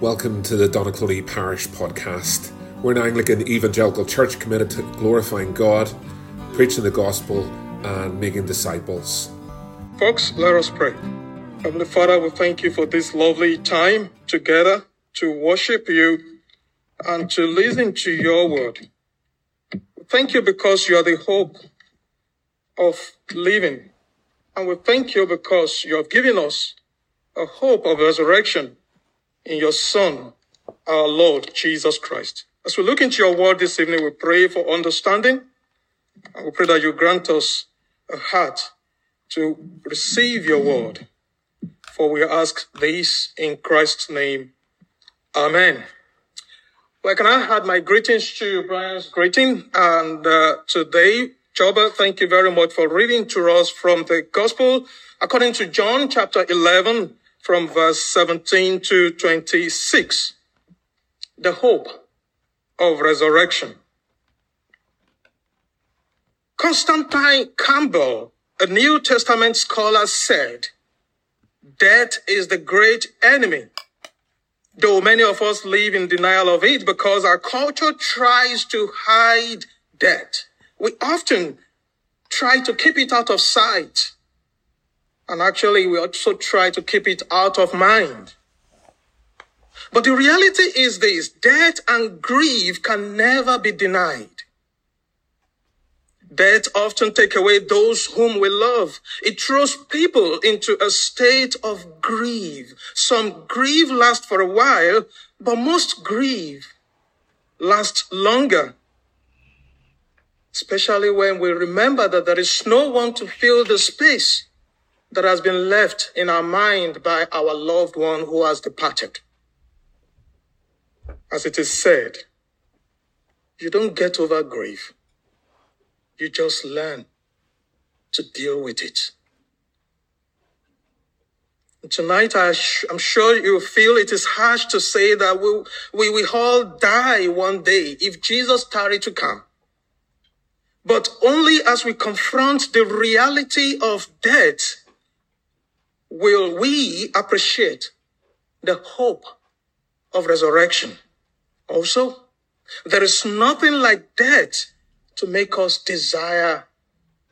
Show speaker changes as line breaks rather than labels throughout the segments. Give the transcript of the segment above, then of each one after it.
Welcome to the Donaghcloney Parish Podcast. We're an Anglican evangelical church committed to glorifying God, preaching the gospel, and making disciples.
Folks, let us pray. Heavenly Father, we thank you for this lovely time together to worship you and to listen to your word. Thank you because you are the hope of living. And we thank you because you have given us a hope of resurrection in your Son, our Lord Jesus Christ. As we look into your word this evening, we pray for understanding. And we pray that you grant us a heart to receive your word. For we ask this in Christ's name. Amen. Well, can I add my greetings to Brian's greeting? And uh, today, Joba, thank you very much for reading to us from the Gospel according to John chapter 11, from verse 17 to 26. The hope of resurrection. Constantine Campbell, a New Testament scholar, said, Death is the great enemy. Though many of us live in denial of it because our culture tries to hide death, we often try to keep it out of sight and actually, we also try to keep it out of mind. But the reality is this death and grief can never be denied. Death often take away those whom we love. It throws people into a state of grief. Some grief lasts for a while, but most grief lasts longer. Especially when we remember that there is no one to fill the space that has been left in our mind by our loved one who has departed. As it is said, you don't get over grief. You just learn to deal with it. Tonight, I am sure you feel it is harsh to say that we, we, we all die one day if Jesus tarry to come. But only as we confront the reality of death will we appreciate the hope of resurrection. Also, there is nothing like death to make us desire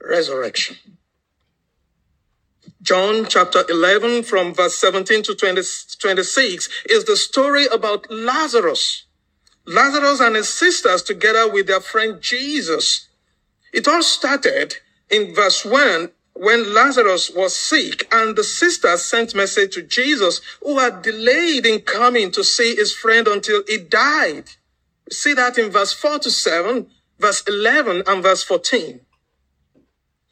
resurrection. John chapter 11 from verse 17 to 20, 26 is the story about Lazarus. Lazarus and his sisters together with their friend Jesus. It all started in verse 1 when Lazarus was sick and the sisters sent message to Jesus who had delayed in coming to see his friend until he died. See that in verse 4 to 7, verse 11 and verse 14.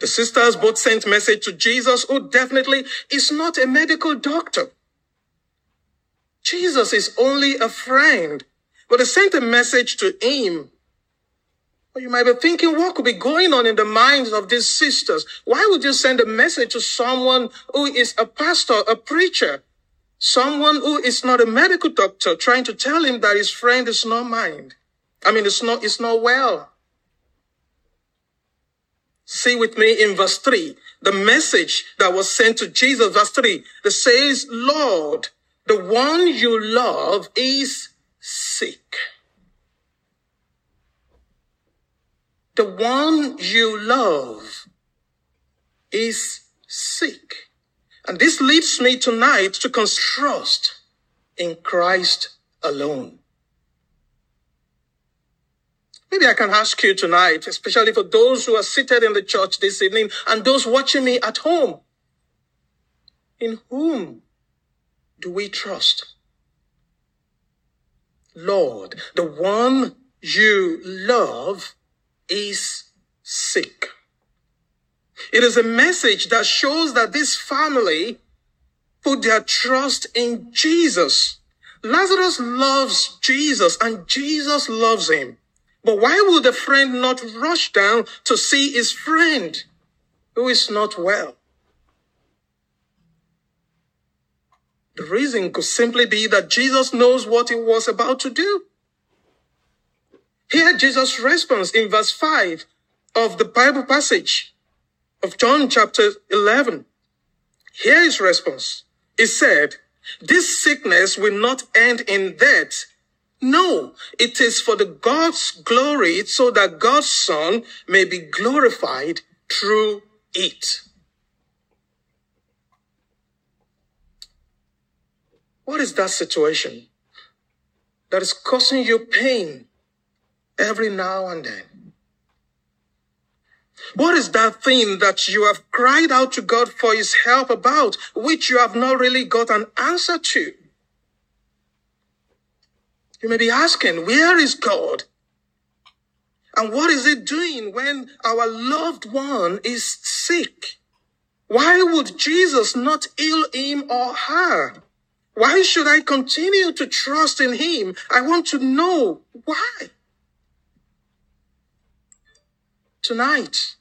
The sisters both sent message to Jesus who definitely is not a medical doctor. Jesus is only a friend, but they sent a message to him you might be thinking, what could be going on in the minds of these sisters? Why would you send a message to someone who is a pastor, a preacher, someone who is not a medical doctor, trying to tell him that his friend is not mind? I mean, it's not, it's not well. See with me in verse 3, the message that was sent to Jesus, verse 3, that says, Lord, the one you love is sick. The one you love is sick. And this leads me tonight to trust in Christ alone. Maybe I can ask you tonight, especially for those who are seated in the church this evening and those watching me at home. In whom do we trust? Lord, the one you love is sick. It is a message that shows that this family put their trust in Jesus. Lazarus loves Jesus and Jesus loves him. But why would the friend not rush down to see his friend who is not well? The reason could simply be that Jesus knows what he was about to do. Hear Jesus' response in verse 5 of the Bible passage of John chapter 11. Hear his response. He said, This sickness will not end in death. No, it is for the God's glory so that God's son may be glorified through it. What is that situation that is causing you pain every now and then? What is that thing that you have cried out to God for his help about, which you have not really got an answer to? You may be asking, where is God? And what is it doing when our loved one is sick? Why would Jesus not heal him or her? Why should I continue to trust in him? I want to know why. Tonight,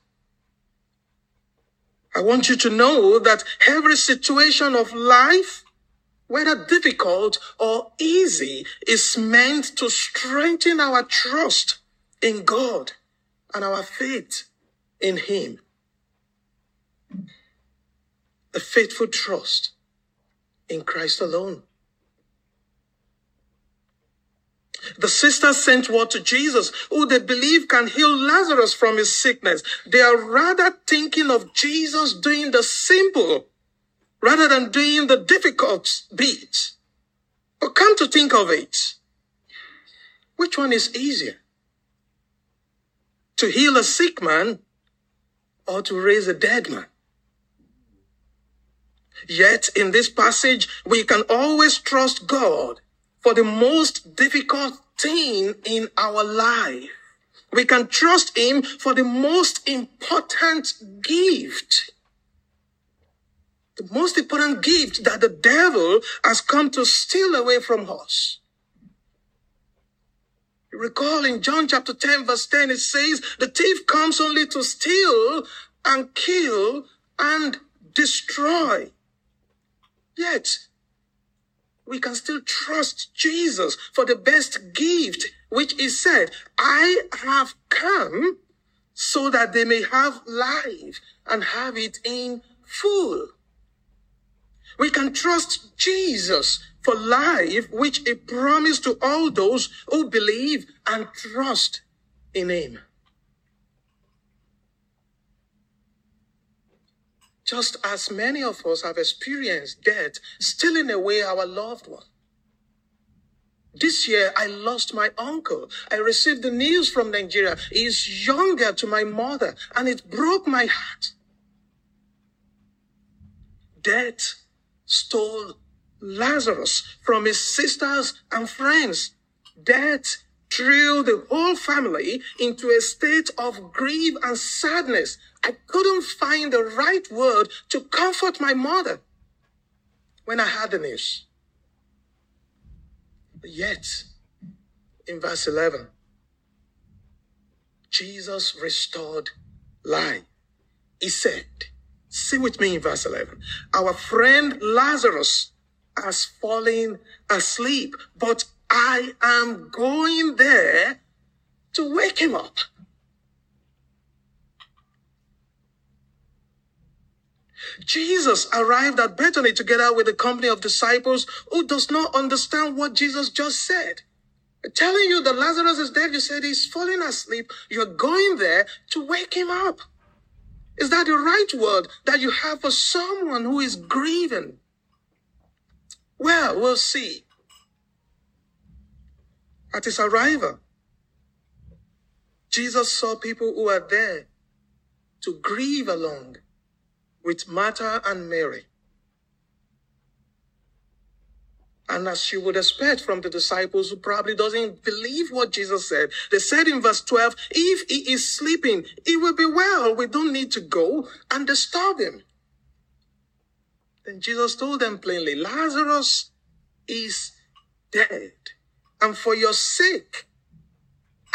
I want you to know that every situation of life, whether difficult or easy, is meant to strengthen our trust in God and our faith in Him. A faithful trust in Christ alone. The sisters sent word to Jesus, who they believe can heal Lazarus from his sickness. They are rather thinking of Jesus doing the simple rather than doing the difficult bit. But come to think of it, which one is easier? To heal a sick man or to raise a dead man? Yet in this passage, we can always trust God for the most difficult thing in our life. We can trust Him for the most important gift. The most important gift that the devil has come to steal away from us. Recall in John chapter 10 verse 10, it says, the thief comes only to steal and kill and destroy. Yet, we can still trust Jesus for the best gift, which is said, I have come so that they may have life and have it in full. We can trust Jesus for life, which he promised to all those who believe and trust in him. Just as many of us have experienced death stealing away our loved one. This year, I lost my uncle. I received the news from Nigeria. He is younger to my mother, and it broke my heart. Death stole Lazarus from his sisters and friends. Death threw the whole family into a state of grief and sadness I couldn't find the right word to comfort my mother when I had the news. But yet, in verse 11, Jesus restored life. He said, see with me in verse 11, our friend Lazarus has fallen asleep, but I am going there to wake him up. Jesus arrived at Bethany together with a company of disciples who does not understand what Jesus just said. telling you that Lazarus is dead, you said he's falling asleep. You're going there to wake him up. Is that the right word that you have for someone who is grieving? Well, we'll see. At his arrival, Jesus saw people who are there to grieve along with Martha and Mary. And as you would expect from the disciples who probably doesn't believe what Jesus said, they said in verse 12, if he is sleeping, he will be well. We don't need to go and disturb him. Then Jesus told them plainly, Lazarus is dead. And for your sake,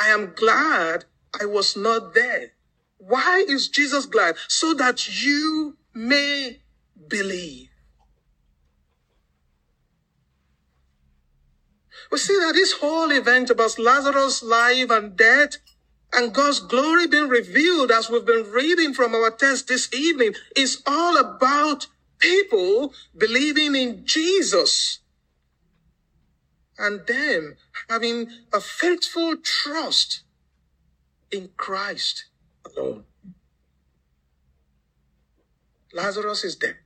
I am glad I was not there. Why is Jesus glad? So that you may believe. We see that this whole event about Lazarus' life and death and God's glory being revealed as we've been reading from our text this evening is all about people believing in Jesus and them having a faithful trust in Christ alone. Lazarus is dead.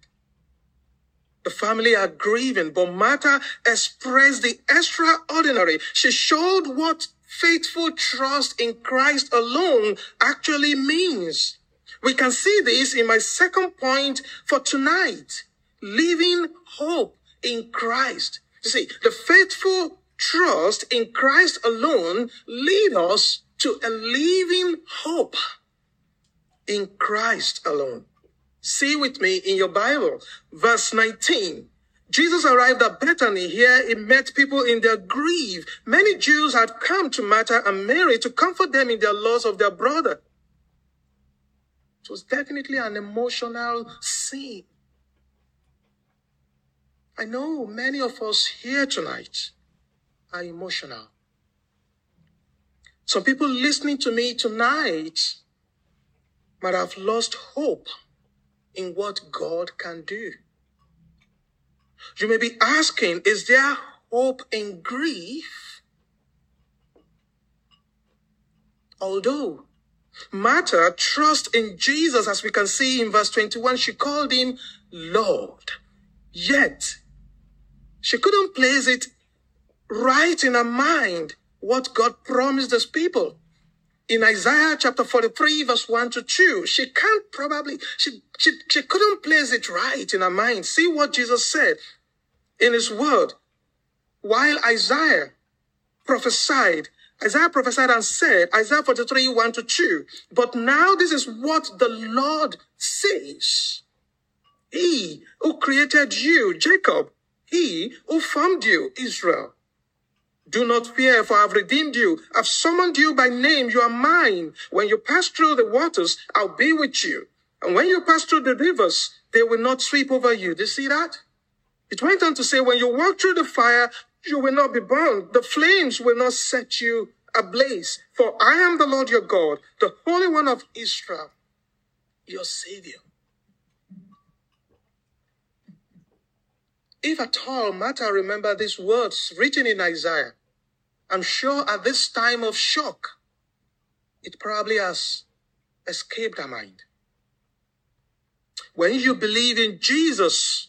The family are grieving, but Martha expressed the extraordinary. She showed what faithful trust in Christ alone actually means. We can see this in my second point for tonight. Living hope in Christ. You see, the faithful trust in Christ alone lead us to a living hope in Christ alone. See with me in your Bible, verse 19. Jesus arrived at Bethany. Here he met people in their grief. Many Jews had come to Martha and Mary to comfort them in their loss of their brother. It was definitely an emotional scene. I know many of us here tonight are emotional. Some people listening to me tonight might have lost hope in what God can do. You may be asking, is there hope in grief? Although Martha trust in Jesus, as we can see in verse 21, she called him Lord. Yet, she couldn't place it right in her mind what God promised his people in Isaiah chapter 43, verse 1 to 2. She can't probably, she, she, she couldn't place it right in her mind. See what Jesus said in his word. While Isaiah prophesied, Isaiah prophesied and said, Isaiah 43, 1 to 2, but now this is what the Lord says. He who created you, Jacob, he who formed you, Israel. Do not fear, for I've redeemed you. I've summoned you by name. You are mine. When you pass through the waters, I'll be with you. And when you pass through the rivers, they will not sweep over you. Do you see that? It went on to say, when you walk through the fire, you will not be burned. The flames will not set you ablaze. For I am the Lord your God, the Holy One of Israel, your Savior. If at all Martha remember these words written in Isaiah, I'm sure at this time of shock, it probably has escaped our mind. When you believe in Jesus,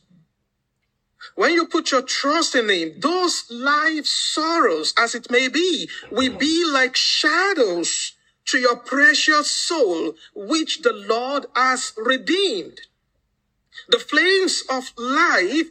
when you put your trust in Him, those life sorrows, as it may be, will be like shadows to your precious soul, which the Lord has redeemed. The flames of life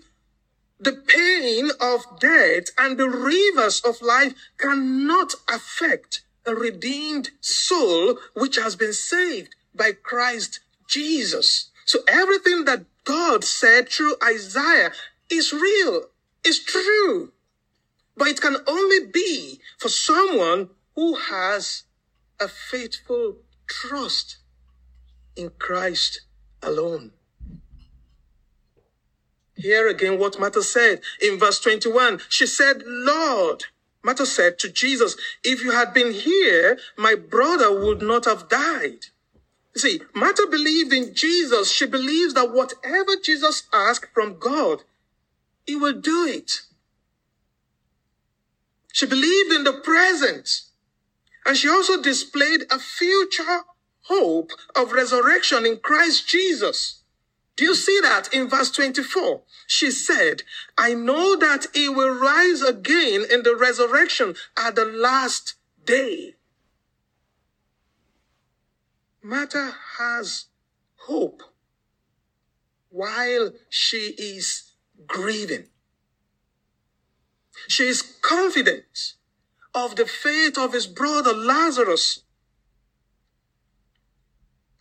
the pain of death and the rivers of life cannot affect a redeemed soul which has been saved by Christ Jesus. So everything that God said through Isaiah is real, is true. But it can only be for someone who has a faithful trust in Christ alone. Here again, what Martha said in verse 21. She said, Lord, Martha said to Jesus, if you had been here, my brother would not have died. See, Martha believed in Jesus. She believes that whatever Jesus asked from God, he will do it. She believed in the present. And she also displayed a future hope of resurrection in Christ Jesus. Do you see that in verse 24? She said, I know that he will rise again in the resurrection at the last day. Martha has hope while she is grieving. She is confident of the fate of his brother Lazarus.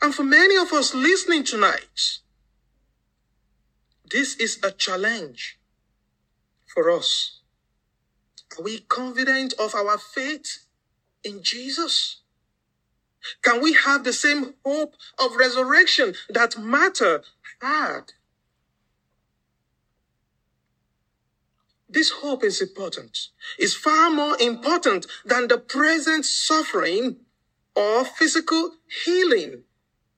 And for many of us listening tonight, this is a challenge for us. Are we confident of our faith in Jesus? Can we have the same hope of resurrection that Martha had? This hope is important. It's far more important than the present suffering or physical healing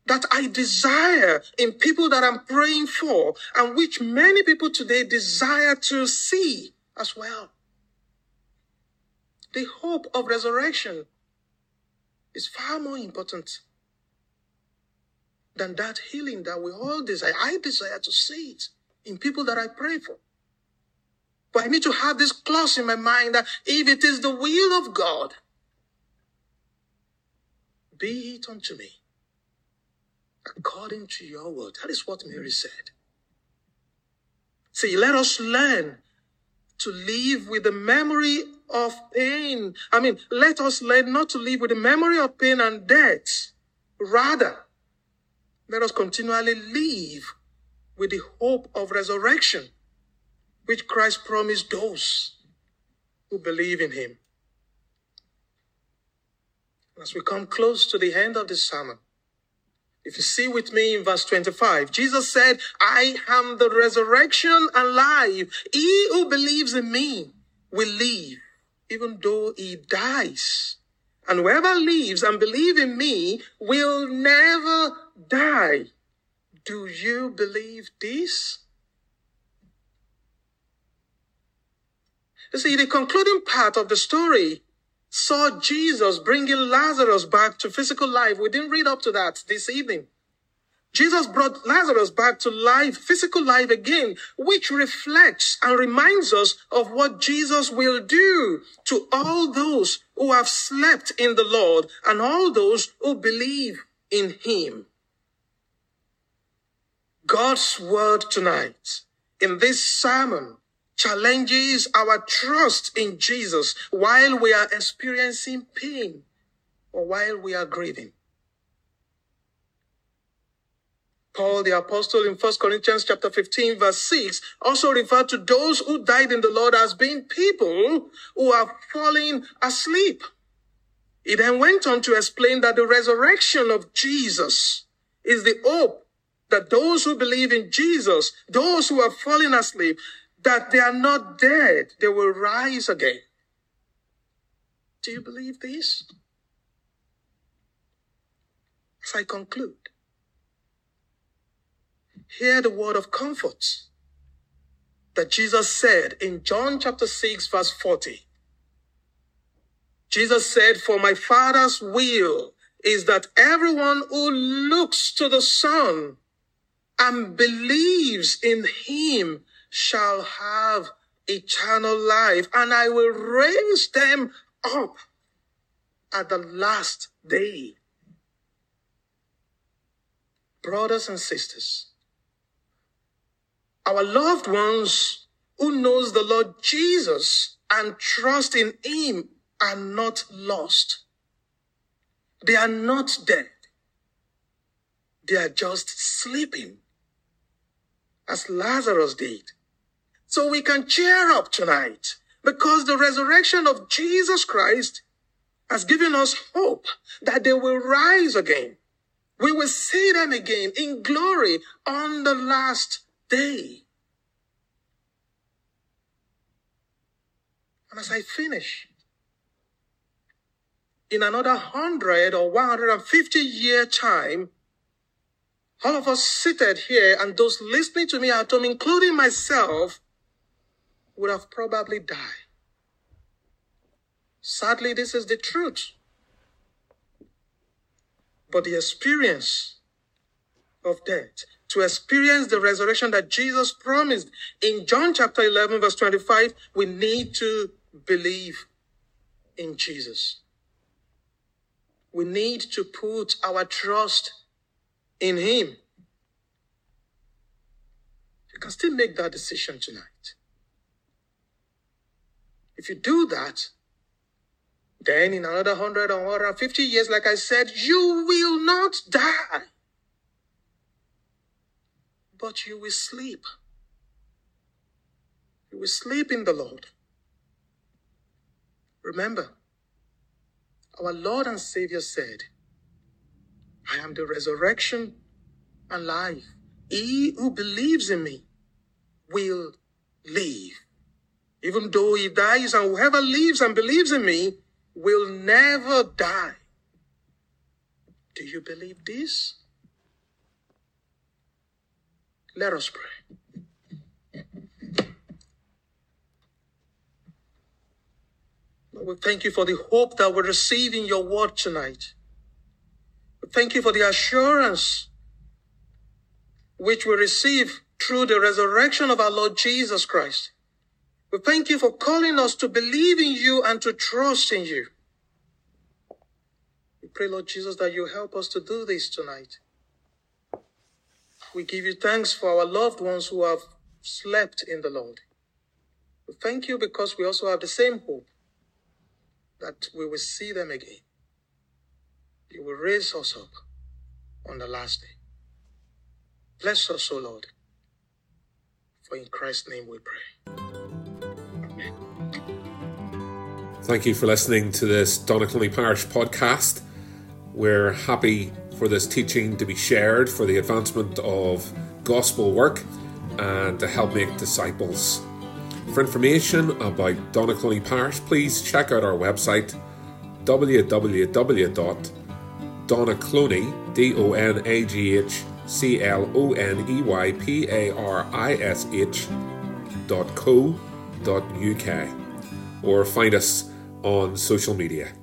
that I desire in people that I'm praying for and which many people today desire to see as well. The hope of resurrection is far more important than that healing that we all desire. I desire to see it in people that I pray for. But I need to have this clause in my mind that if it is the will of God, be it unto me according to your word. That is what Mary said. See, let us learn to live with the memory of pain. I mean, let us learn not to live with the memory of pain and death. Rather, let us continually live with the hope of resurrection, which Christ promised those who believe in him. As we come close to the end of this sermon, if you see with me in verse 25, Jesus said, I am the resurrection and life. He who believes in me will live, even though he dies. And whoever lives and believes in me will never die. Do you believe this? You see, the concluding part of the story saw Jesus bringing Lazarus back to physical life. We didn't read up to that this evening. Jesus brought Lazarus back to life, physical life again, which reflects and reminds us of what Jesus will do to all those who have slept in the Lord and all those who believe in him. God's word tonight in this sermon challenges our trust in Jesus while we are experiencing pain or while we are grieving. Paul the apostle in 1 Corinthians chapter 15 verse 6 also referred to those who died in the Lord as being people who are falling asleep. He then went on to explain that the resurrection of Jesus is the hope that those who believe in Jesus, those who are falling asleep, that they are not dead, they will rise again. Do you believe this? As I conclude, hear the word of comfort that Jesus said in John chapter 6, verse 40. Jesus said, For my Father's will is that everyone who looks to the Son and believes in him shall have eternal life, and I will raise them up at the last day. Brothers and sisters, our loved ones who knows the Lord Jesus and trust in him are not lost. They are not dead. They are just sleeping as Lazarus did. So we can cheer up tonight because the resurrection of Jesus Christ has given us hope that they will rise again. We will see them again in glory on the last day. And as I finish, in another hundred or 150 year time, all of us seated here and those listening to me at home, including myself, would have probably died. Sadly, this is the truth. But the experience of death, to experience the resurrection that Jesus promised in John chapter 11, verse 25, we need to believe in Jesus. We need to put our trust in Him. You can still make that decision tonight. If you do that, then in another 100 or 150 years, like I said, you will not die. But you will sleep. You will sleep in the Lord. Remember, our Lord and Savior said, I am the resurrection and life. He who believes in me will live. Even though he dies, and whoever lives and believes in me will never die. Do you believe this? Let us pray. Lord, we thank you for the hope that we receive in your word tonight. We thank you for the assurance which we receive through the resurrection of our Lord Jesus Christ. We thank you for calling us to believe in you and to trust in you. We pray, Lord Jesus, that you help us to do this tonight. We give you thanks for our loved ones who have slept in the Lord. We thank you because we also have the same hope that we will see them again. You will raise us up on the last day. Bless us, O Lord. For in Christ's name we pray.
Thank you for listening to this Donaghcloney Parish podcast. We're happy for this teaching to be shared for the advancement of gospel work and to help make disciples. For information about Donaghcloney Parish, please check out our website www.donaghcloney, D-O-N-A-G-H C L O N E Y P A R I S H dot co dot UK or find us on social media.